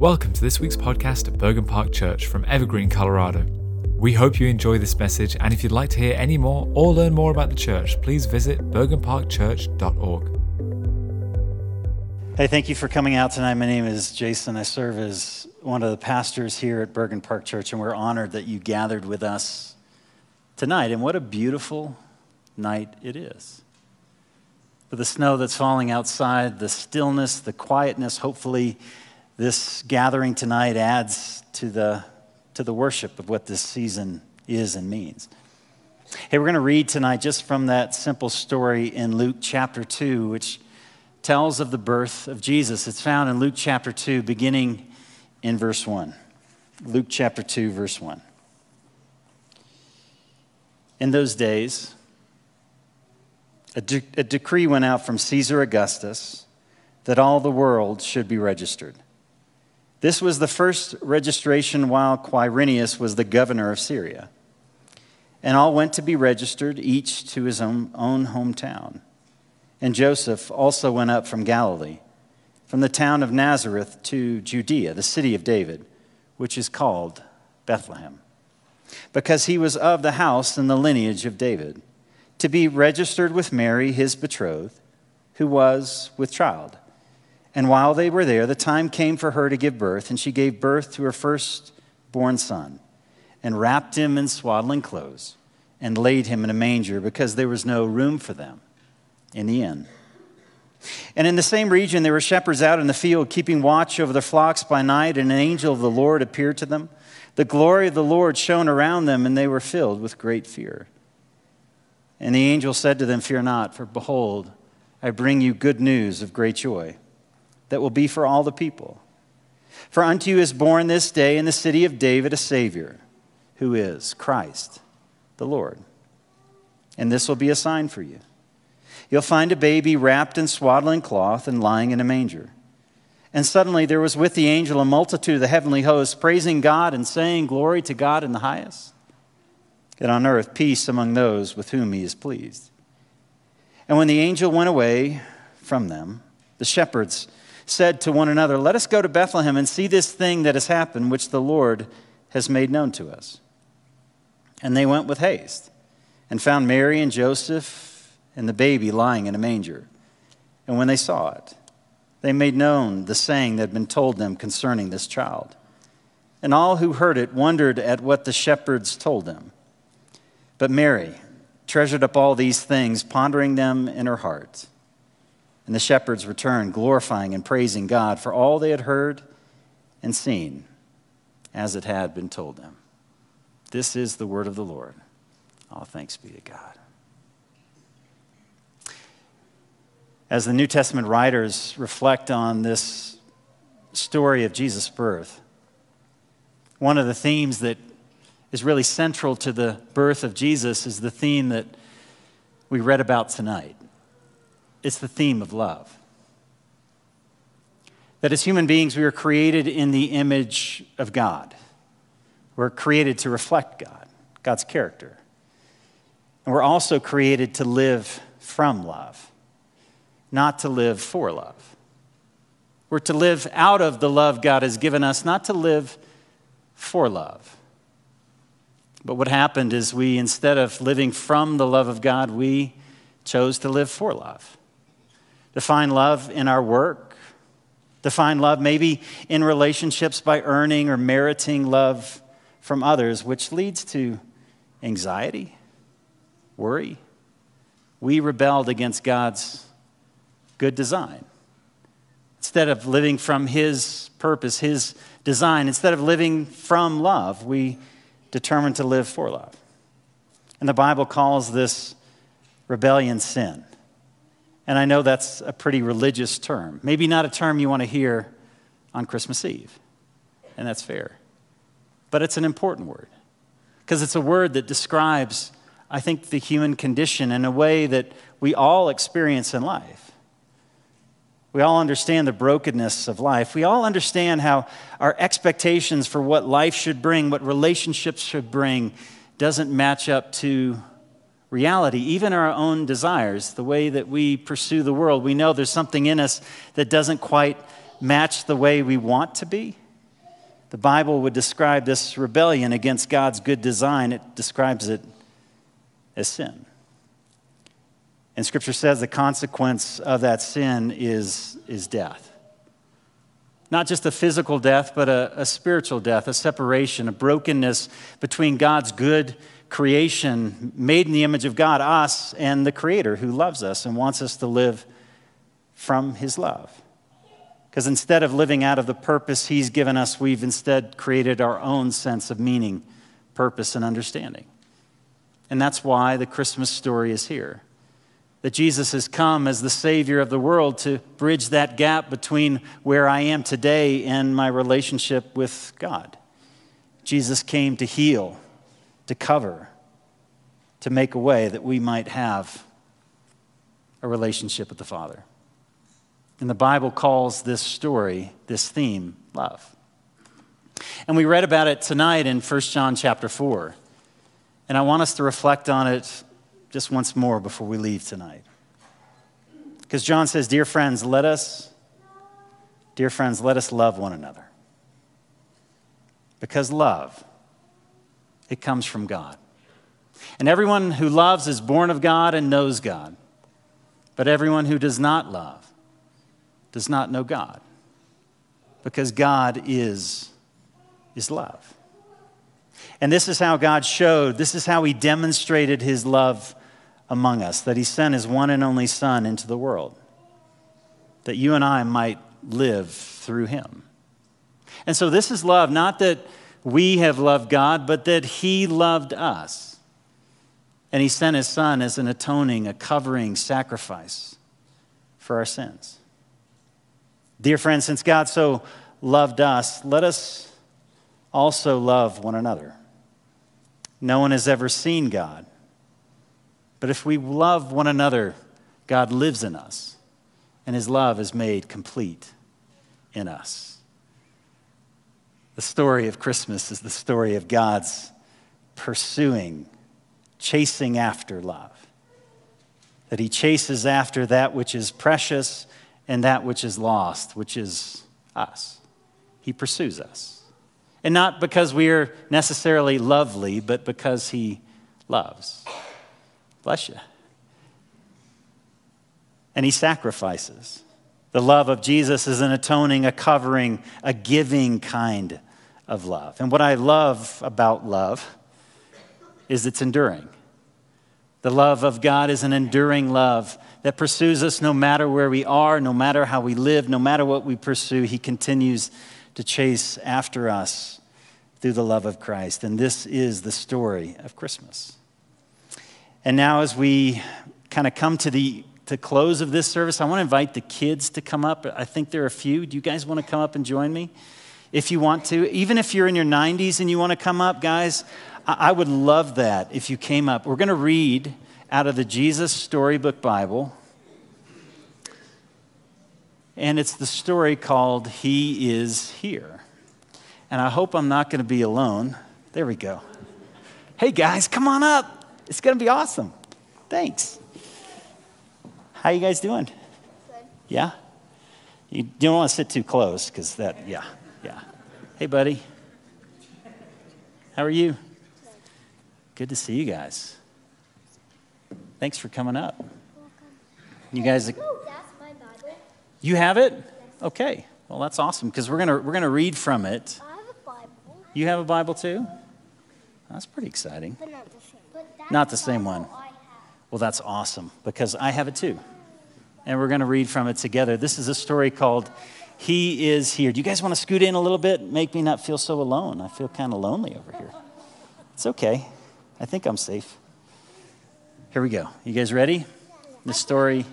Welcome to this week's podcast at Bergen Park Church from Evergreen, Colorado. We hope you enjoy this message, and if you'd like to hear any more or learn more about the church, please visit bergenparkchurch.org. Hey, thank you for coming out tonight. My name is Jason. I serve as one of the pastors here at Bergen Park Church, and we're honored that you gathered with us tonight. And what a beautiful night it is. With the snow that's falling outside, the stillness, the quietness, hopefully this gathering tonight adds to the, to the worship of what this season is and means. Hey, we're going to read tonight just from that simple story in Luke chapter 2, which tells of the birth of Jesus. It's found in Luke chapter 2, beginning in verse 1. Luke chapter 2, verse 1. In those days, a, de- a decree went out from Caesar Augustus that all the world should be registered. This was the first registration while Quirinius was the governor of Syria. And all went to be registered, each to his own, own hometown. And Joseph also went up from Galilee, from the town of Nazareth to Judea, the city of David, which is called Bethlehem, because he was of the house and the lineage of David, to be registered with Mary, his betrothed, who was with child. And while they were there, the time came for her to give birth, and she gave birth to her firstborn son, and wrapped him in swaddling clothes, and laid him in a manger, because there was no room for them in the inn. And in the same region, there were shepherds out in the field, keeping watch over their flocks by night, and an angel of the Lord appeared to them. The glory of the Lord shone around them, and they were filled with great fear. And the angel said to them, Fear not, for behold, I bring you good news of great joy that will be for all the people. For unto you is born this day in the city of David a Savior, who is Christ the Lord. And this will be a sign for you. You'll find a baby wrapped in swaddling cloth and lying in a manger. And suddenly there was with the angel a multitude of the heavenly hosts, praising God and saying, Glory to God in the highest, and on earth peace among those with whom he is pleased. And when the angel went away from them, the shepherds said to one another, Let us go to Bethlehem and see this thing that has happened, which the Lord has made known to us. And they went with haste and found Mary and Joseph and the baby lying in a manger. And when they saw it, they made known the saying that had been told them concerning this child. And all who heard it wondered at what the shepherds told them. But Mary treasured up all these things, pondering them in her heart. And the shepherds returned, glorifying and praising God for all they had heard and seen, as it had been told them. This is the word of the Lord. All thanks be to God. As the New Testament writers reflect on this story of Jesus' birth, one of the themes that is really central to the birth of Jesus is the theme that we read about tonight it's the theme of love. That as human beings, we are created in the image of God. We're created to reflect God, God's character. And we're also created to live from love, not to live for love. We're to live out of the love God has given us, not to live for love. But what happened is we, instead of living from the love of God, we chose to live for love to find love in our work, to find love maybe in relationships by earning or meriting love from others, which leads to anxiety, worry. We rebelled against God's good design. Instead of living from His purpose, His design, instead of living from love, we determined to live for love. And the Bible calls this rebellion sin. And I know that's a pretty religious term. Maybe not a term you want to hear on Christmas Eve, and that's fair. But it's an important word because it's a word that describes, I think, the human condition in a way that we all experience in life. We all understand the brokenness of life. We all understand how our expectations for what life should bring, what relationships should bring, doesn't match up to reality, even our own desires, the way that we pursue the world. We know there's something in us that doesn't quite match the way we want to be. the Bible would describe this rebellion against God's good design, it describes it as sin. And Scripture says the consequence of that sin is, is death. Not just a physical death, but a, a spiritual death, a separation, a brokenness between God's good creation, made in the image of God, us, and the Creator who loves us and wants us to live from His love. Because instead of living out of the purpose He's given us, we've instead created our own sense of meaning, purpose, and understanding. And that's why the Christmas story is here. That Jesus has come as the Savior of the world to bridge that gap between where I am today and my relationship with God. Jesus came to heal, to cover, to make a way that we might have a relationship with the Father. And the Bible calls this story, this theme, love. And we read about it tonight in 1 John chapter 4. And I want us to reflect on it just once more before we leave tonight. Because John says, Dear friends, let us, dear friends, let us love one another. Because love, it comes from God. And everyone who loves is born of God and knows God. But everyone who does not love does not know God because God is, is love. And this is how God showed, this is how He demonstrated His love among us that He sent His one and only Son into the world, that you and I might live through Him. And so, this is love, not that we have loved God, but that He loved us. And He sent His Son as an atoning, a covering sacrifice for our sins. Dear friends, since God so loved us, let us also love one another. No one has ever seen God. But if we love one another, God lives in us, and his love is made complete in us. The story of Christmas is the story of God's pursuing, chasing after love. That he chases after that which is precious and that which is lost, which is us. He pursues us. And not because we are necessarily lovely, but because He loves. Bless you. And He sacrifices. The love of Jesus is an atoning, a covering, a giving kind of love. And what I love about love is it's enduring. The love of God is an enduring love that pursues us no matter where we are, no matter how we live, no matter what we pursue. He continues to chase after us through the love of Christ. And this is the story of Christmas. And now, as we kind of come to the to close of this service, I want to invite the kids to come up. I think there are a few. Do you guys want to come up and join me? If you want to, even if you're in your 90s and you want to come up, guys, I would love that if you came up. We're going to read out of the Jesus Storybook Bible. And it's the story called He Is Here. And I hope I'm not going to be alone. There we go. Hey guys, come on up. It's going to be awesome. Thanks. How you guys doing? Good. Yeah? You don't want to sit too close because that, yeah, yeah. Hey, buddy. How are you? Good to see you guys. Thanks for coming up. You guys, you have it? Okay. Well, that's awesome because we're gonna we're gonna read from it. I have a Bible. You have a Bible too? That's pretty exciting. But not the same. Not the same one. Well, that's awesome because I have it too. And we're going to read from it together. This is a story called He Is Here. Do you guys want to scoot in a little bit? Make me not feel so alone. I feel kind of lonely over here. It's okay. I think I'm safe. Here we go. You guys ready? The story.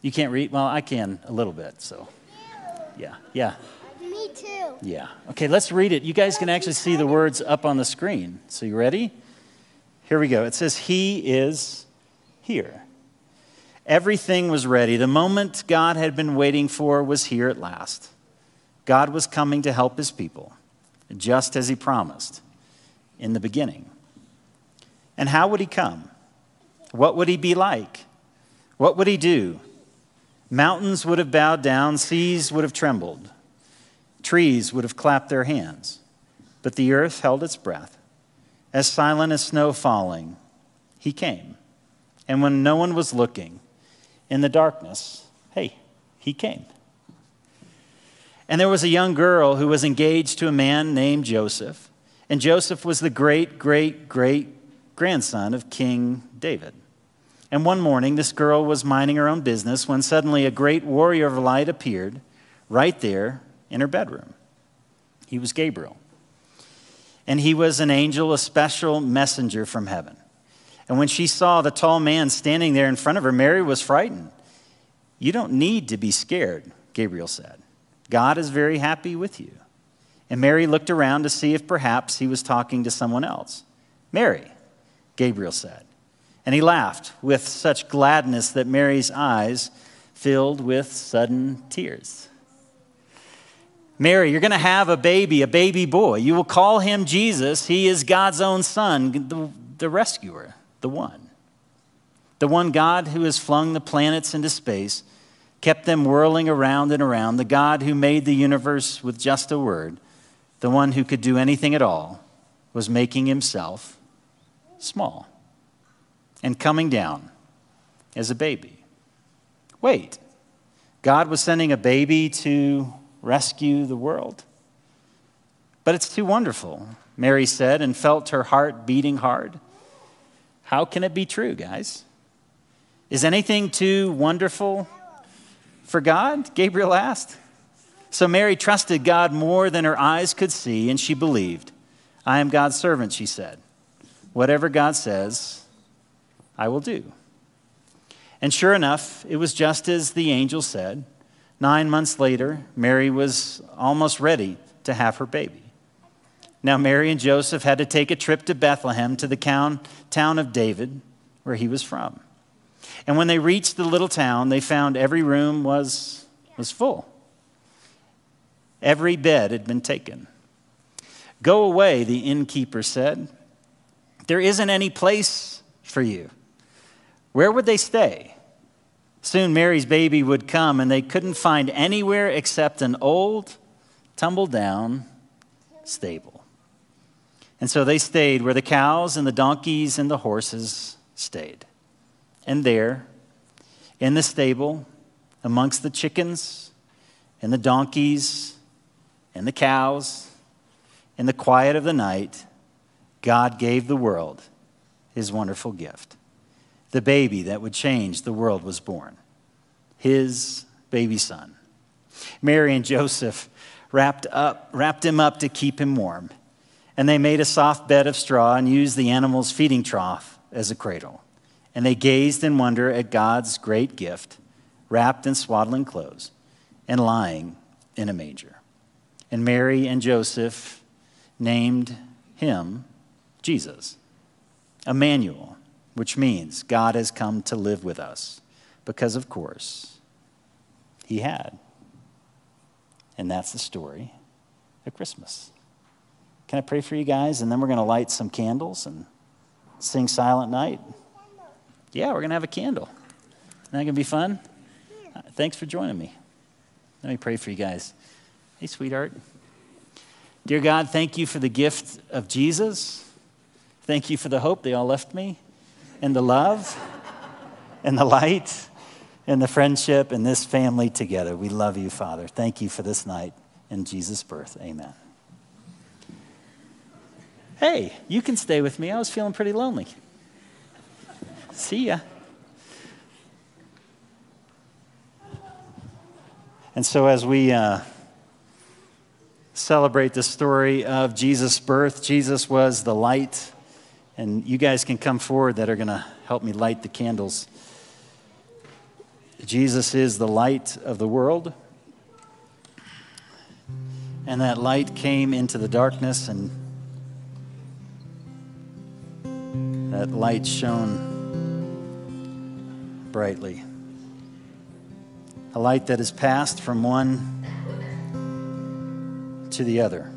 You can't read? Well, I can a little bit, so. Yeah, yeah. Me too. Yeah. Okay, let's read it. You guys can actually see the words up on the screen. So, you ready? Here we go. It says, He is here. Everything was ready. The moment God had been waiting for was here at last. God was coming to help his people, just as he promised in the beginning. And how would he come? What would he be like? What would he do? Mountains would have bowed down, seas would have trembled. trees would have clapped their hands, but the earth held its breath. As silent as snow falling, he came. And when no one was looking, in the darkness, hey, he came. And there was a young girl who was engaged to a man named Joseph. And Joseph was the great, great, great grandson of King David. And one morning, this girl was minding her own business when suddenly a great warrior of light appeared right there in her bedroom. He was Gabriel. And he was an angel, a special messenger from heaven. And when she saw the tall man standing there in front of her, Mary was frightened. You don't need to be scared, Gabriel said. God is very happy with you. And Mary looked around to see if perhaps he was talking to someone else. Mary, Gabriel said. And he laughed with such gladness that Mary's eyes filled with sudden tears. Mary, you're going to have a baby, a baby boy. You will call him Jesus. He is God's own son, the, the rescuer, the one. The one God who has flung the planets into space, kept them whirling around and around, the God who made the universe with just a word, the one who could do anything at all, was making himself small and coming down as a baby. Wait, God was sending a baby to rescue the world? But it's too wonderful, Mary said, and felt her heart beating hard. How can it be true, guys? Is anything too wonderful for God? Gabriel asked. So Mary trusted God more than her eyes could see, and she believed. I am God's servant, she said. Whatever God says, I will do. And sure enough, it was just as the angel said. Nine months later, Mary was almost ready to have her baby. Now, Mary and Joseph had to take a trip to Bethlehem, to the town, of David, where he was from. And when they reached the little town, they found every room was, was full. Every bed had been taken. Go away, the innkeeper said. There isn't any place for you. Where would they stay? Soon Mary's baby would come, and they couldn't find anywhere except an old, tumble down stable. And so they stayed where the cows and the donkeys and the horses stayed. And there, in the stable, amongst the chickens and the donkeys and the cows, in the quiet of the night, God gave the world his wonderful gift the baby that would change the world was born his baby son. Mary and Joseph wrapped, up, wrapped him up to keep him warm. And they made a soft bed of straw and used the animal's feeding trough as a cradle. And they gazed in wonder at God's great gift, wrapped in swaddling clothes and lying in a manger. And Mary and Joseph named him Jesus, Emmanuel, which means God has come to live with us. Because, of course, he had. And that's the story of Christmas. Can I pray for you guys? And then we're going to light some candles and sing Silent Night. Yeah, we're going to have a candle. Isn't that going to be fun? Thanks for joining me. Let me pray for you guys. Hey, sweetheart. Dear God, thank you for the gift of Jesus. Thank you for the hope they all left me and the love and the light and the friendship and this family together. We love you, Father. Thank you for this night and Jesus' birth. Amen. Hey, you can stay with me. I was feeling pretty lonely. See ya. And so, as we uh, celebrate the story of Jesus' birth, Jesus was the light and you guys can come forward that are going to help me light the candles. Jesus is the light of the world. And that light came into the darkness, and that light shone brightly. A light that has passed from one to the other.